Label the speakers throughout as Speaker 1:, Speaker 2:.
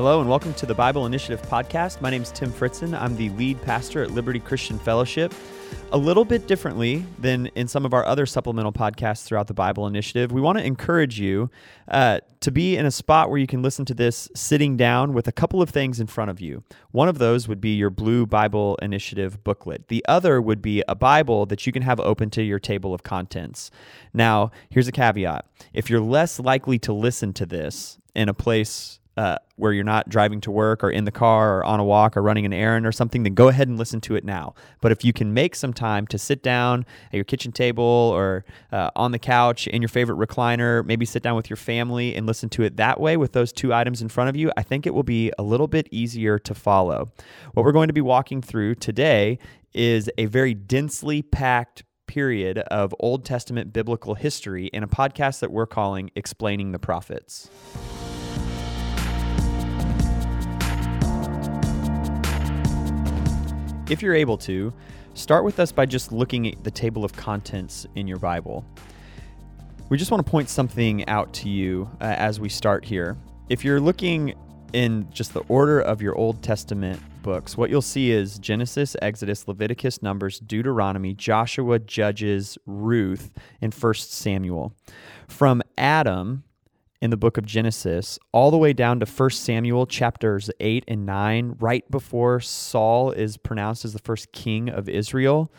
Speaker 1: Hello and welcome to the Bible Initiative podcast. My name is Tim Fritzen. I'm the lead pastor at Liberty Christian Fellowship. A little bit differently than in some of our other supplemental podcasts throughout the Bible Initiative, we want to encourage you uh, to be in a spot where you can listen to this sitting down with a couple of things in front of you. One of those would be your Blue Bible Initiative booklet, the other would be a Bible that you can have open to your table of contents. Now, here's a caveat if you're less likely to listen to this in a place uh, where you're not driving to work or in the car or on a walk or running an errand or something, then go ahead and listen to it now. But if you can make some time to sit down at your kitchen table or uh, on the couch in your favorite recliner, maybe sit down with your family and listen to it that way with those two items in front of you, I think it will be a little bit easier to follow. What we're going to be walking through today is a very densely packed period of Old Testament biblical history in a podcast that we're calling Explaining the Prophets. If you're able to, start with us by just looking at the table of contents in your Bible. We just want to point something out to you uh, as we start here. If you're looking in just the order of your Old Testament books, what you'll see is Genesis, Exodus, Leviticus, Numbers, Deuteronomy, Joshua, Judges, Ruth, and 1 Samuel. From Adam, in the book of Genesis, all the way down to 1 Samuel chapters 8 and 9, right before Saul is pronounced as the first king of Israel.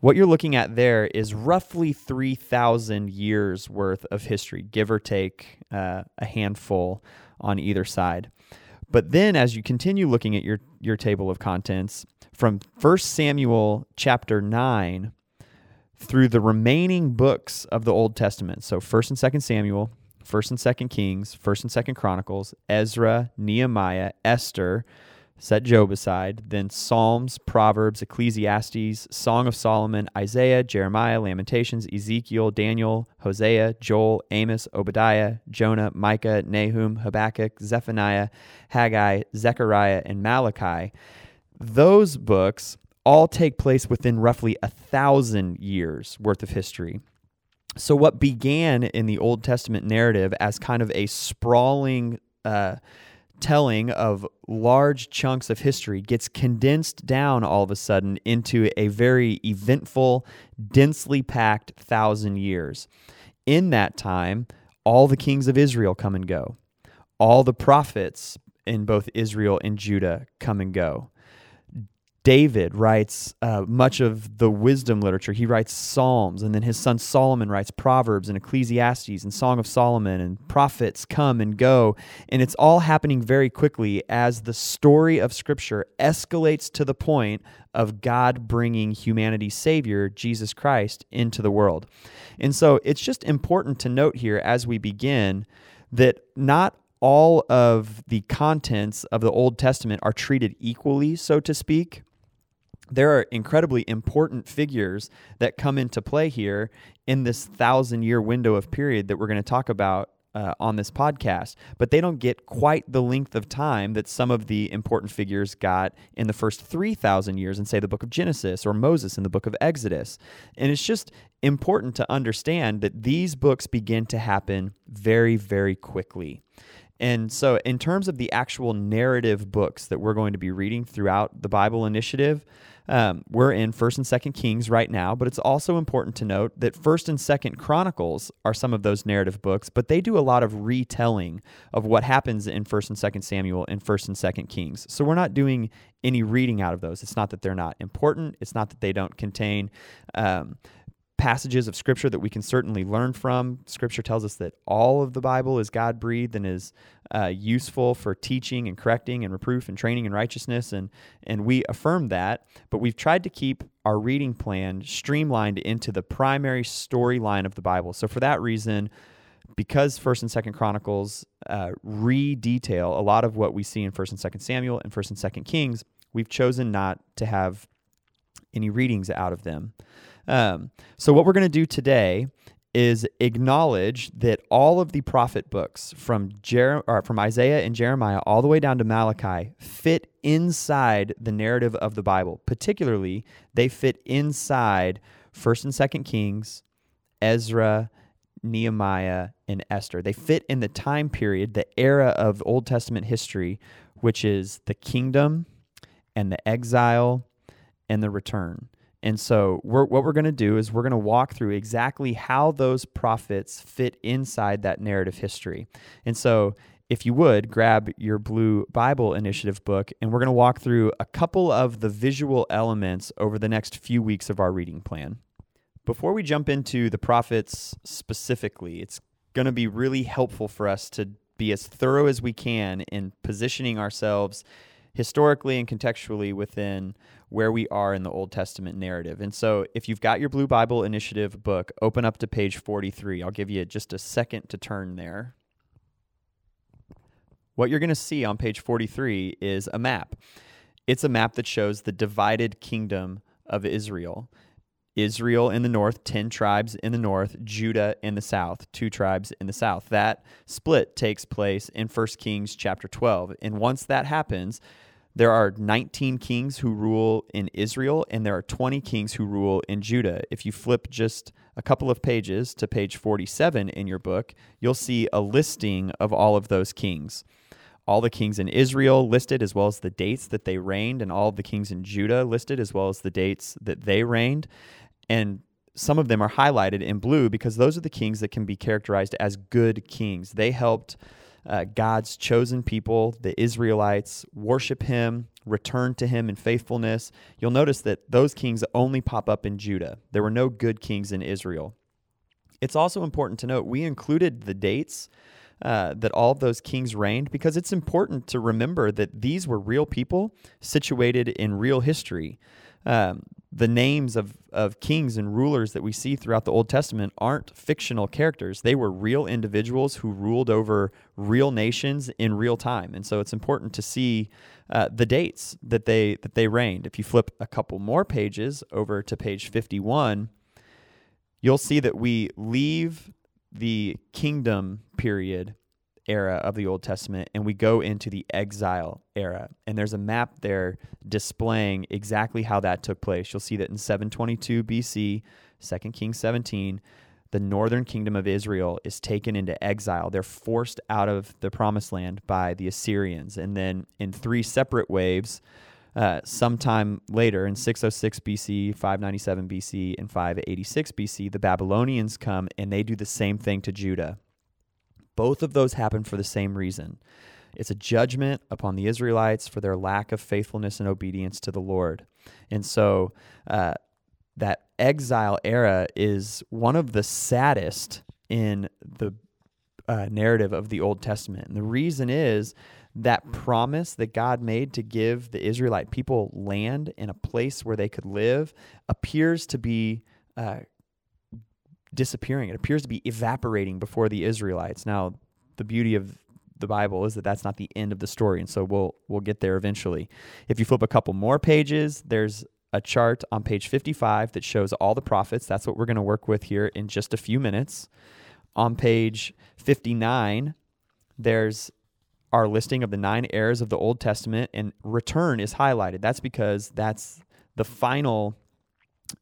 Speaker 1: What you're looking at there is roughly 3,000 years worth of history, give or take uh, a handful on either side. But then, as you continue looking at your, your table of contents, from 1 Samuel chapter 9 through the remaining books of the Old Testament, so 1st and 2nd Samuel, First and Second Kings, First and Second Chronicles, Ezra, Nehemiah, Esther, set Job aside, then Psalms, Proverbs, Ecclesiastes, Song of Solomon, Isaiah, Jeremiah, Lamentations, Ezekiel, Daniel, Hosea, Joel, Amos, Obadiah, Jonah, Micah, Nahum, Habakkuk, Zephaniah, Haggai, Zechariah, and Malachi. Those books all take place within roughly a thousand years worth of history. So, what began in the Old Testament narrative as kind of a sprawling uh, telling of large chunks of history gets condensed down all of a sudden into a very eventful, densely packed thousand years. In that time, all the kings of Israel come and go, all the prophets in both Israel and Judah come and go. David writes uh, much of the wisdom literature. He writes Psalms, and then his son Solomon writes Proverbs and Ecclesiastes and Song of Solomon, and prophets come and go. And it's all happening very quickly as the story of Scripture escalates to the point of God bringing humanity's Savior, Jesus Christ, into the world. And so it's just important to note here as we begin that not all of the contents of the Old Testament are treated equally, so to speak there are incredibly important figures that come into play here in this thousand year window of period that we're going to talk about uh, on this podcast, but they don't get quite the length of time that some of the important figures got in the first 3,000 years in, say, the book of Genesis or Moses in the book of Exodus. And it's just important to understand that these books begin to happen very, very quickly. And so, in terms of the actual narrative books that we're going to be reading throughout the Bible Initiative, um, we're in First and Second Kings right now, but it's also important to note that First and Second Chronicles are some of those narrative books, but they do a lot of retelling of what happens in First and Second Samuel and First and Second Kings. So we're not doing any reading out of those. It's not that they're not important. It's not that they don't contain um, passages of scripture that we can certainly learn from. Scripture tells us that all of the Bible is God breathed and is uh, useful for teaching and correcting and reproof and training in righteousness, and and we affirm that. But we've tried to keep our reading plan streamlined into the primary storyline of the Bible. So for that reason. Because First and Second Chronicles uh, re-detail a lot of what we see in First and Second Samuel and First and Second Kings, we've chosen not to have any readings out of them. Um, so, what we're going to do today is acknowledge that all of the prophet books from Jer- from Isaiah and Jeremiah all the way down to Malachi fit inside the narrative of the Bible. Particularly, they fit inside 1st and 2nd Kings, Ezra, Nehemiah, and Esther. They fit in the time period, the era of Old Testament history, which is the kingdom and the exile and the return. And so, we're, what we're going to do is we're going to walk through exactly how those prophets fit inside that narrative history. And so, if you would, grab your Blue Bible Initiative book, and we're going to walk through a couple of the visual elements over the next few weeks of our reading plan. Before we jump into the prophets specifically, it's going to be really helpful for us to be as thorough as we can in positioning ourselves historically and contextually within where we are in the Old Testament narrative. And so, if you've got your Blue Bible Initiative book, open up to page 43. I'll give you just a second to turn there. What you're going to see on page 43 is a map. It's a map that shows the divided kingdom of Israel. Israel in the north, 10 tribes in the north, Judah in the south, two tribes in the south. That split takes place in 1 Kings chapter 12. And once that happens, there are 19 kings who rule in Israel, and there are 20 kings who rule in Judah. If you flip just a couple of pages to page 47 in your book, you'll see a listing of all of those kings. All the kings in Israel listed, as well as the dates that they reigned, and all the kings in Judah listed, as well as the dates that they reigned. And some of them are highlighted in blue because those are the kings that can be characterized as good kings. They helped uh, God's chosen people, the Israelites, worship him, return to him in faithfulness. You'll notice that those kings only pop up in Judah. There were no good kings in Israel. It's also important to note we included the dates uh, that all of those kings reigned because it's important to remember that these were real people situated in real history. Um, the names of, of kings and rulers that we see throughout the Old Testament aren't fictional characters. They were real individuals who ruled over real nations in real time. And so it's important to see uh, the dates that they that they reigned. If you flip a couple more pages over to page 51, you'll see that we leave the kingdom period era of the Old Testament and we go into the exile era. And there's a map there displaying exactly how that took place. You'll see that in 722 BC, 2 Kings 17, the northern kingdom of Israel is taken into exile. They're forced out of the promised land by the Assyrians. And then in three separate waves, uh, sometime later in 606 BC, 597 BC, and 586 BC, the Babylonians come and they do the same thing to Judah. Both of those happen for the same reason. It's a judgment upon the Israelites for their lack of faithfulness and obedience to the Lord. And so uh, that exile era is one of the saddest in the uh, narrative of the Old Testament. And the reason is that promise that God made to give the Israelite people land in a place where they could live appears to be uh, disappearing. It appears to be evaporating before the Israelites. Now, the beauty of the Bible is that that's not the end of the story, and so we'll we'll get there eventually. If you flip a couple more pages, there's a chart on page 55 that shows all the prophets. That's what we're going to work with here in just a few minutes. On page 59, there's our listing of the nine eras of the Old Testament, and return is highlighted. That's because that's the final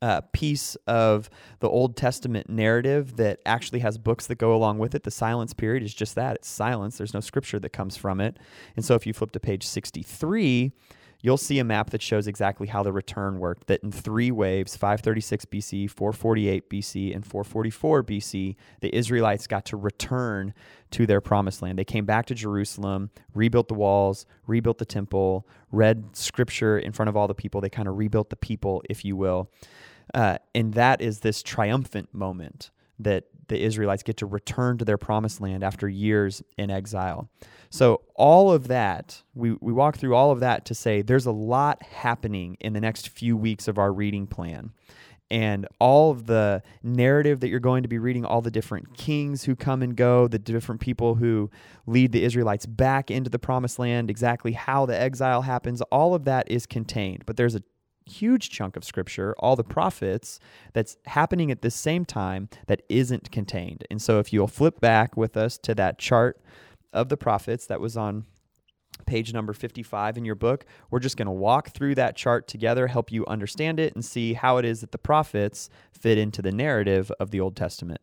Speaker 1: uh, piece of the Old Testament narrative that actually has books that go along with it. The silence period is just that it's silence, there's no scripture that comes from it. And so if you flip to page 63, you'll see a map that shows exactly how the return worked. That in three waves 536 BC, 448 BC, and 444 BC the Israelites got to return to their promised land. They came back to Jerusalem, rebuilt the walls, rebuilt the temple, read scripture in front of all the people. They kind of rebuilt the people, if you will. Uh, and that is this triumphant moment that the Israelites get to return to their promised land after years in exile. So, all of that, we, we walk through all of that to say there's a lot happening in the next few weeks of our reading plan. And all of the narrative that you're going to be reading, all the different kings who come and go, the different people who lead the Israelites back into the promised land, exactly how the exile happens, all of that is contained. But there's a huge chunk of scripture, all the prophets, that's happening at the same time that isn't contained. And so if you'll flip back with us to that chart of the prophets that was on page number 55 in your book, we're just going to walk through that chart together, help you understand it, and see how it is that the prophets fit into the narrative of the Old Testament.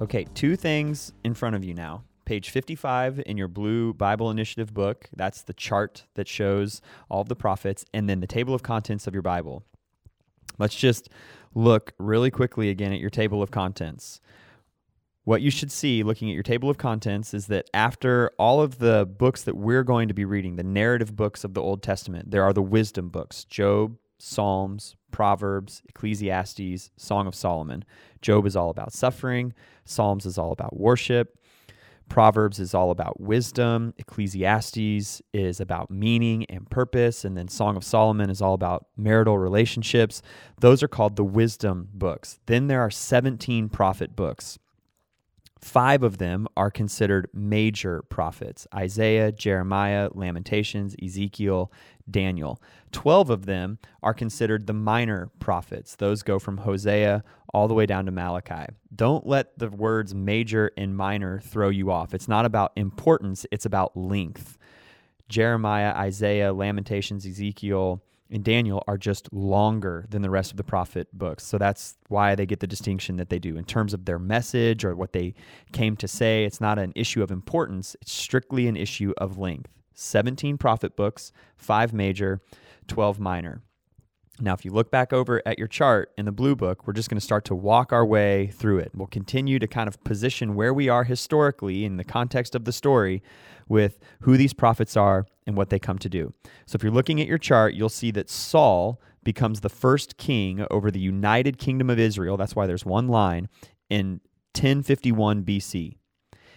Speaker 1: Okay, two things in front of you now Page 55 in your blue Bible Initiative book. That's the chart that shows all of the prophets, and then the table of contents of your Bible. Let's just look really quickly again at your table of contents. What you should see looking at your table of contents is that after all of the books that we're going to be reading, the narrative books of the Old Testament, there are the wisdom books Job, Psalms, Proverbs, Ecclesiastes, Song of Solomon. Job is all about suffering, Psalms is all about worship. Proverbs is all about wisdom. Ecclesiastes is about meaning and purpose. And then Song of Solomon is all about marital relationships. Those are called the wisdom books. Then there are 17 prophet books. Five of them are considered major prophets Isaiah, Jeremiah, Lamentations, Ezekiel, Daniel. Twelve of them are considered the minor prophets. Those go from Hosea all the way down to Malachi. Don't let the words major and minor throw you off. It's not about importance, it's about length. Jeremiah, Isaiah, Lamentations, Ezekiel, and Daniel are just longer than the rest of the prophet books. So that's why they get the distinction that they do in terms of their message or what they came to say. It's not an issue of importance, it's strictly an issue of length. 17 prophet books, 5 major, 12 minor. Now, if you look back over at your chart in the blue book, we're just going to start to walk our way through it. We'll continue to kind of position where we are historically in the context of the story with who these prophets are and what they come to do. So, if you're looking at your chart, you'll see that Saul becomes the first king over the united kingdom of Israel. That's why there's one line in 1051 BC.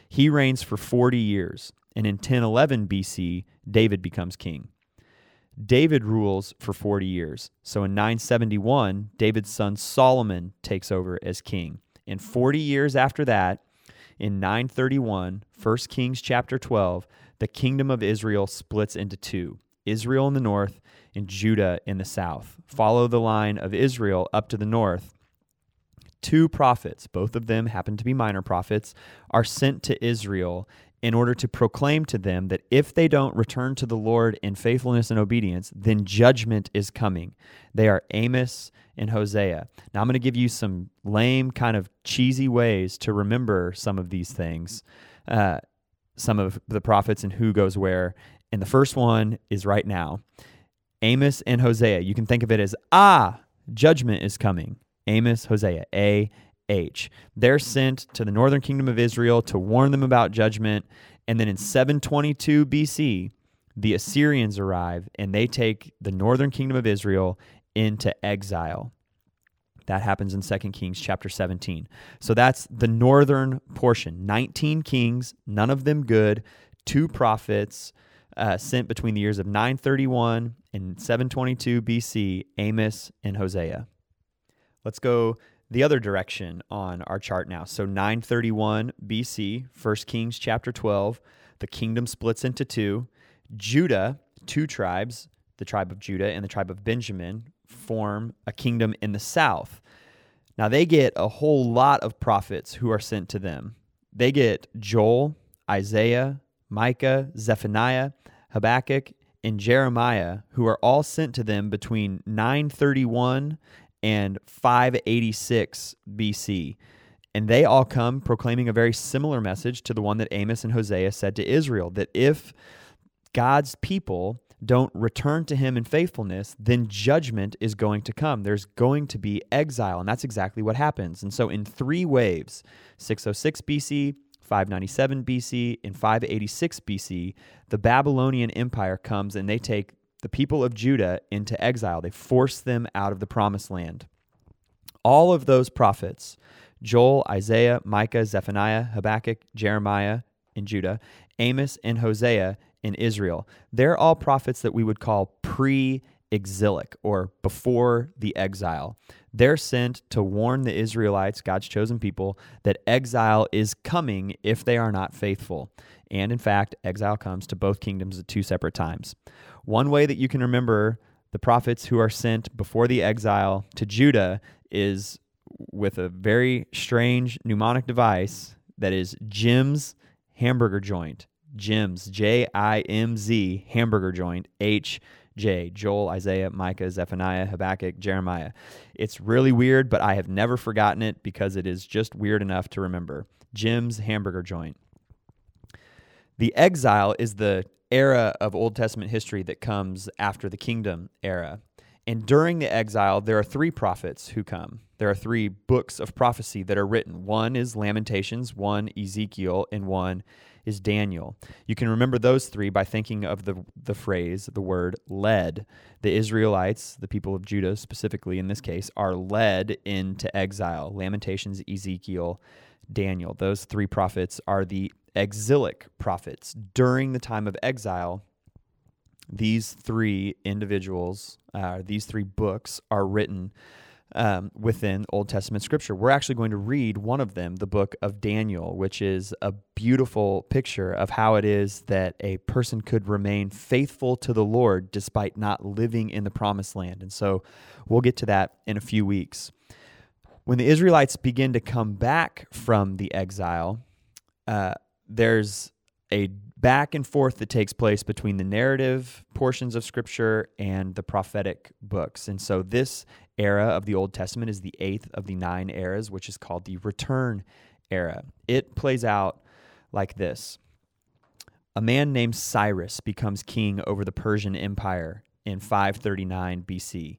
Speaker 1: He reigns for 40 years, and in 1011 BC, David becomes king. David rules for 40 years. So in 971, David's son Solomon takes over as king. And 40 years after that, in 931, 1 Kings chapter 12, the kingdom of Israel splits into two Israel in the north and Judah in the south. Follow the line of Israel up to the north. Two prophets, both of them happen to be minor prophets, are sent to Israel in order to proclaim to them that if they don't return to the Lord in faithfulness and obedience, then judgment is coming. They are Amos and Hosea. Now, I'm going to give you some lame, kind of cheesy ways to remember some of these things, uh, some of the prophets and who goes where. And the first one is right now Amos and Hosea. You can think of it as, ah, judgment is coming. Amos, Hosea, A H. They're sent to the northern kingdom of Israel to warn them about judgment. And then in 722 BC, the Assyrians arrive and they take the northern kingdom of Israel into exile. That happens in 2 Kings chapter 17. So that's the northern portion. 19 kings, none of them good, two prophets uh, sent between the years of 931 and 722 BC, Amos and Hosea. Let's go the other direction on our chart now. So 931 BC, 1 Kings chapter 12, the kingdom splits into two. Judah, two tribes, the tribe of Judah and the tribe of Benjamin, form a kingdom in the south. Now they get a whole lot of prophets who are sent to them. They get Joel, Isaiah, Micah, Zephaniah, Habakkuk, and Jeremiah, who are all sent to them between 931 and 586 BC. And they all come proclaiming a very similar message to the one that Amos and Hosea said to Israel that if God's people don't return to him in faithfulness, then judgment is going to come. There's going to be exile. And that's exactly what happens. And so, in three waves 606 BC, 597 BC, and 586 BC, the Babylonian Empire comes and they take the people of Judah into exile. They forced them out of the promised land. All of those prophets, Joel, Isaiah, Micah, Zephaniah, Habakkuk, Jeremiah in Judah, Amos, and Hosea in Israel, they're all prophets that we would call pre exilic or before the exile. They're sent to warn the Israelites, God's chosen people, that exile is coming if they are not faithful. And in fact, exile comes to both kingdoms at two separate times. One way that you can remember the prophets who are sent before the exile to Judah is with a very strange mnemonic device that is Jim's hamburger joint. Jim's, J I M Z, hamburger joint, H J, Joel, Isaiah, Micah, Zephaniah, Habakkuk, Jeremiah. It's really weird, but I have never forgotten it because it is just weird enough to remember. Jim's hamburger joint. The exile is the era of Old Testament history that comes after the kingdom era. And during the exile, there are three prophets who come. There are three books of prophecy that are written. One is Lamentations, one Ezekiel, and one is Daniel. You can remember those three by thinking of the, the phrase, the word led. The Israelites, the people of Judah specifically in this case, are led into exile. Lamentations, Ezekiel, Daniel. Those three prophets are the exilic prophets. During the time of exile, these three individuals, uh, these three books are written um, within Old Testament scripture. We're actually going to read one of them, the book of Daniel, which is a beautiful picture of how it is that a person could remain faithful to the Lord despite not living in the promised land. And so we'll get to that in a few weeks. When the Israelites begin to come back from the exile, uh, there's a back and forth that takes place between the narrative portions of scripture and the prophetic books. And so this era of the Old Testament is the eighth of the nine eras, which is called the return era. It plays out like this A man named Cyrus becomes king over the Persian Empire in 539 BC.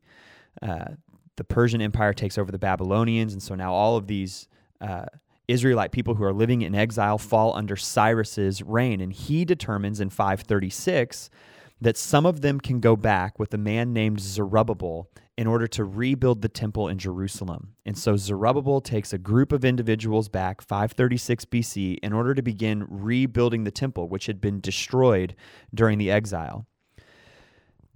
Speaker 1: Uh, the Persian Empire takes over the Babylonians, and so now all of these uh, Israelite people who are living in exile fall under Cyrus's reign, and he determines in 536 that some of them can go back with a man named Zerubbabel in order to rebuild the temple in Jerusalem. And so Zerubbabel takes a group of individuals back 536 BC in order to begin rebuilding the temple, which had been destroyed during the exile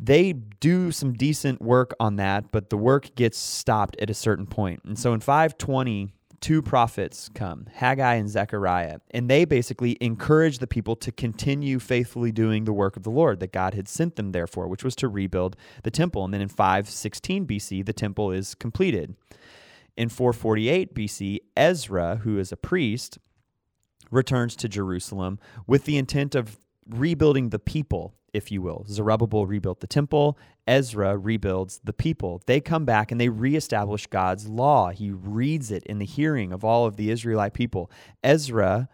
Speaker 1: they do some decent work on that, but the work gets stopped at a certain point. And so in 520, two prophets come, Haggai and Zechariah, and they basically encourage the people to continue faithfully doing the work of the Lord that God had sent them there for, which was to rebuild the temple. And then in 516 BC, the temple is completed. In 448 BC, Ezra, who is a priest, returns to Jerusalem with the intent of rebuilding the people if you will. Zerubbabel rebuilt the temple, Ezra rebuilds the people. They come back and they reestablish God's law. He reads it in the hearing of all of the Israelite people. Ezra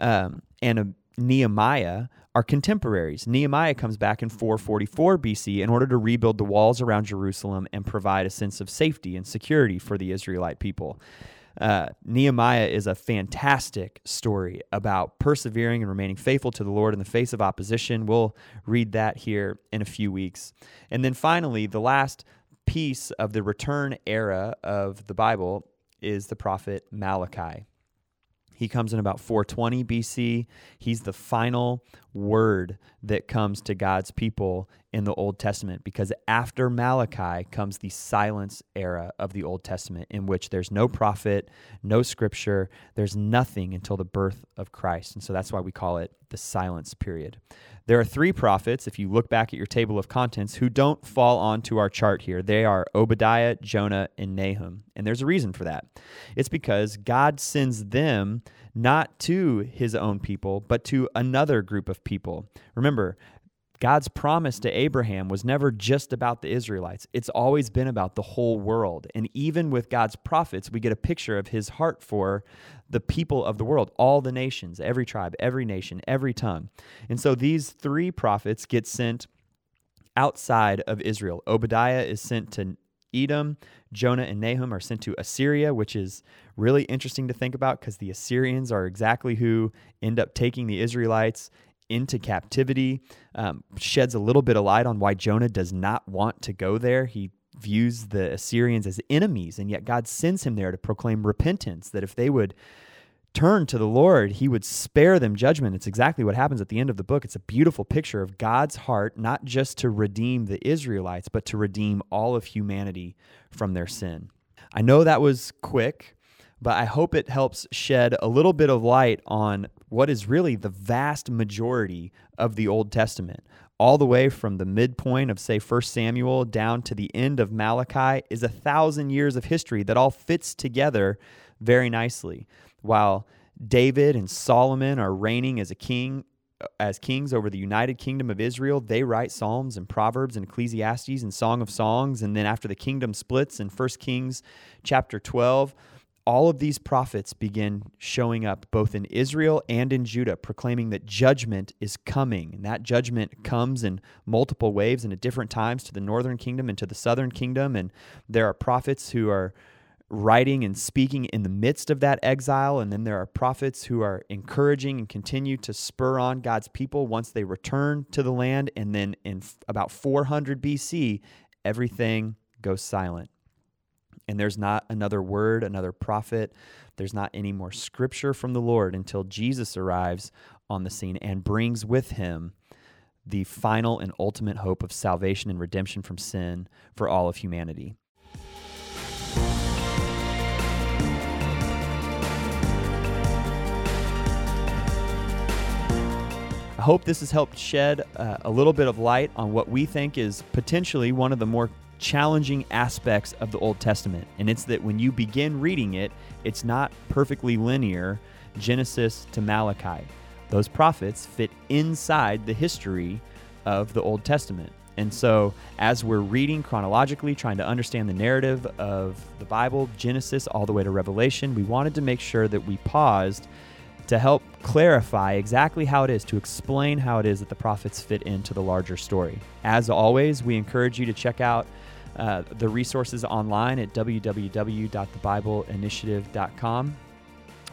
Speaker 1: um, and uh, Nehemiah are contemporaries. Nehemiah comes back in 444 BC in order to rebuild the walls around Jerusalem and provide a sense of safety and security for the Israelite people. Uh, Nehemiah is a fantastic story about persevering and remaining faithful to the Lord in the face of opposition. We'll read that here in a few weeks. And then finally, the last piece of the return era of the Bible is the prophet Malachi. He comes in about 420 BC. He's the final word that comes to God's people in the Old Testament because after Malachi comes the silence era of the Old Testament in which there's no prophet, no scripture, there's nothing until the birth of Christ. And so that's why we call it the silence period. There are three prophets, if you look back at your table of contents, who don't fall onto our chart here. They are Obadiah, Jonah, and Nahum. And there's a reason for that. It's because God sends them not to his own people, but to another group of people. Remember, God's promise to Abraham was never just about the Israelites. It's always been about the whole world. And even with God's prophets, we get a picture of his heart for the people of the world, all the nations, every tribe, every nation, every tongue. And so these three prophets get sent outside of Israel. Obadiah is sent to Edom, Jonah and Nahum are sent to Assyria, which is really interesting to think about because the Assyrians are exactly who end up taking the Israelites into captivity. Um, sheds a little bit of light on why Jonah does not want to go there. He views the Assyrians as enemies, and yet God sends him there to proclaim repentance, that if they would turn to the Lord, he would spare them judgment. It's exactly what happens at the end of the book. It's a beautiful picture of God's heart, not just to redeem the Israelites, but to redeem all of humanity from their sin. I know that was quick, but I hope it helps shed a little bit of light on what is really the vast majority of the Old Testament. All the way from the midpoint of, say, 1 Samuel down to the end of Malachi is a thousand years of history that all fits together very nicely. While David and Solomon are reigning as a king as kings over the united kingdom of Israel, they write Psalms and Proverbs and Ecclesiastes and Song of Songs. And then after the kingdom splits in 1 Kings chapter 12, all of these prophets begin showing up both in Israel and in Judah, proclaiming that judgment is coming. And that judgment comes in multiple waves and at different times to the northern kingdom and to the southern kingdom. And there are prophets who are writing and speaking in the midst of that exile. And then there are prophets who are encouraging and continue to spur on God's people once they return to the land. And then in about 400 BC, everything goes silent. And there's not another word, another prophet. There's not any more scripture from the Lord until Jesus arrives on the scene and brings with him the final and ultimate hope of salvation and redemption from sin for all of humanity. Hope this has helped shed uh, a little bit of light on what we think is potentially one of the more challenging aspects of the Old Testament. And it's that when you begin reading it, it's not perfectly linear Genesis to Malachi. Those prophets fit inside the history of the Old Testament. And so, as we're reading chronologically, trying to understand the narrative of the Bible, Genesis all the way to Revelation, we wanted to make sure that we paused to help clarify exactly how it is, to explain how it is that the prophets fit into the larger story. As always, we encourage you to check out uh, the resources online at www.thebibleinitiative.com.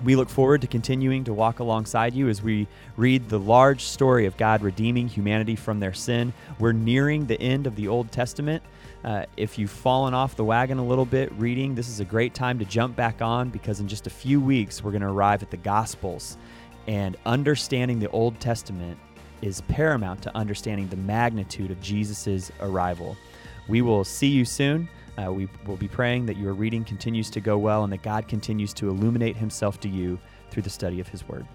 Speaker 1: We look forward to continuing to walk alongside you as we read the large story of God redeeming humanity from their sin. We're nearing the end of the Old Testament. Uh, if you've fallen off the wagon a little bit reading, this is a great time to jump back on because in just a few weeks we're going to arrive at the Gospels. And understanding the Old Testament is paramount to understanding the magnitude of Jesus' arrival. We will see you soon. Uh, we will be praying that your reading continues to go well and that God continues to illuminate himself to you through the study of his word.